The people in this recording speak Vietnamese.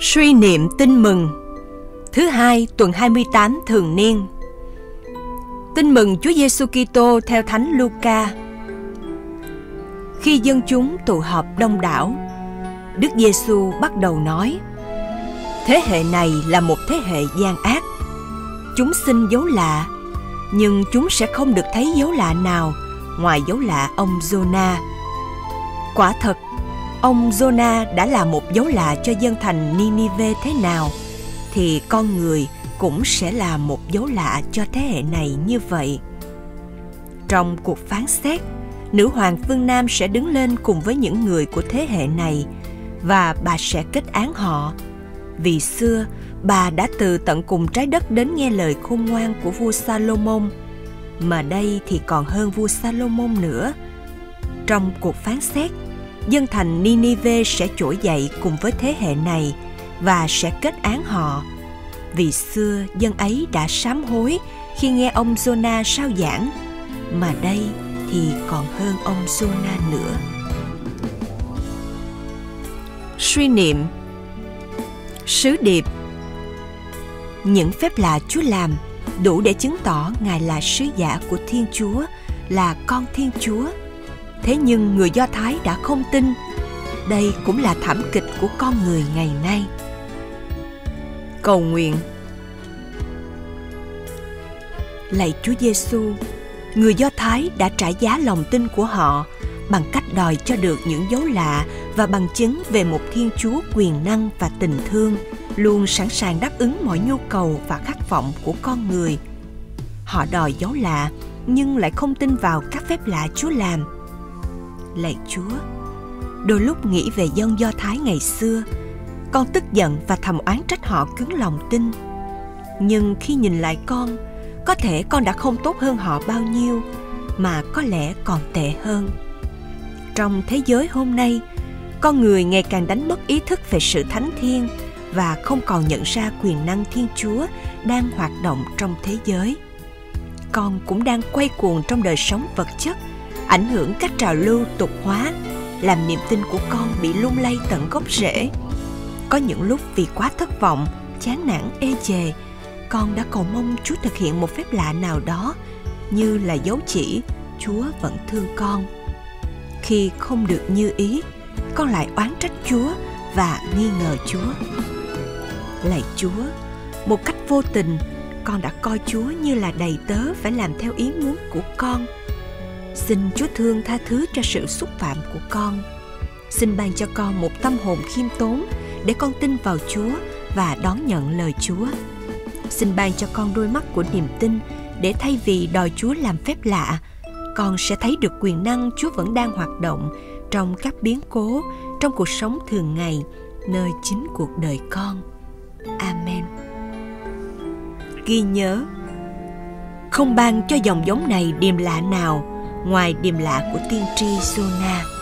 Suy niệm tin mừng Thứ hai tuần 28 thường niên Tin mừng Chúa Giêsu Kitô theo Thánh Luca. Khi dân chúng tụ họp đông đảo, Đức Giêsu bắt đầu nói: Thế hệ này là một thế hệ gian ác. Chúng xin dấu lạ, nhưng chúng sẽ không được thấy dấu lạ nào ngoài dấu lạ ông Jonah. Quả thật, ông Jonah đã là một dấu lạ cho dân thành Ninive thế nào thì con người cũng sẽ là một dấu lạ cho thế hệ này như vậy. Trong cuộc phán xét, nữ hoàng phương Nam sẽ đứng lên cùng với những người của thế hệ này và bà sẽ kết án họ. Vì xưa, bà đã từ tận cùng trái đất đến nghe lời khôn ngoan của vua Salomon, mà đây thì còn hơn vua Salomon nữa. Trong cuộc phán xét, dân thành Ninive sẽ trỗi dậy cùng với thế hệ này và sẽ kết án họ. Vì xưa dân ấy đã sám hối khi nghe ông Jonah sao giảng, mà đây thì còn hơn ông Jonah nữa. Suy niệm Sứ điệp Những phép lạ Chúa làm đủ để chứng tỏ Ngài là sứ giả của Thiên Chúa, là con Thiên Chúa – thế nhưng người do thái đã không tin. Đây cũng là thảm kịch của con người ngày nay. Cầu nguyện. Lạy chúa giêsu người do thái đã trả giá lòng tin của họ bằng cách đòi cho được những dấu lạ và bằng chứng về một thiên chúa quyền năng và tình thương, luôn sẵn sàng đáp ứng mọi nhu cầu và khát vọng của con người. Họ đòi dấu lạ, nhưng lại không tin vào các phép lạ chúa làm lạy Chúa. Đôi lúc nghĩ về dân Do Thái ngày xưa, con tức giận và thầm oán trách họ cứng lòng tin. Nhưng khi nhìn lại con, có thể con đã không tốt hơn họ bao nhiêu, mà có lẽ còn tệ hơn. Trong thế giới hôm nay, con người ngày càng đánh mất ý thức về sự thánh thiên và không còn nhận ra quyền năng Thiên Chúa đang hoạt động trong thế giới. Con cũng đang quay cuồng trong đời sống vật chất ảnh hưởng các trào lưu tục hóa, làm niềm tin của con bị lung lay tận gốc rễ. Có những lúc vì quá thất vọng, chán nản, ê chề, con đã cầu mong chúa thực hiện một phép lạ nào đó, như là dấu chỉ, chúa vẫn thương con. Khi không được như ý, con lại oán trách chúa và nghi ngờ chúa. Lạy chúa, một cách vô tình, con đã coi chúa như là đầy tớ phải làm theo ý muốn của con. Xin Chúa thương tha thứ cho sự xúc phạm của con. Xin ban cho con một tâm hồn khiêm tốn để con tin vào Chúa và đón nhận lời Chúa. Xin ban cho con đôi mắt của niềm tin để thay vì đòi Chúa làm phép lạ, con sẽ thấy được quyền năng Chúa vẫn đang hoạt động trong các biến cố trong cuộc sống thường ngày nơi chính cuộc đời con. Amen. Ghi nhớ, không ban cho dòng giống này điềm lạ nào ngoài điềm lạ của tiên tri Jonah.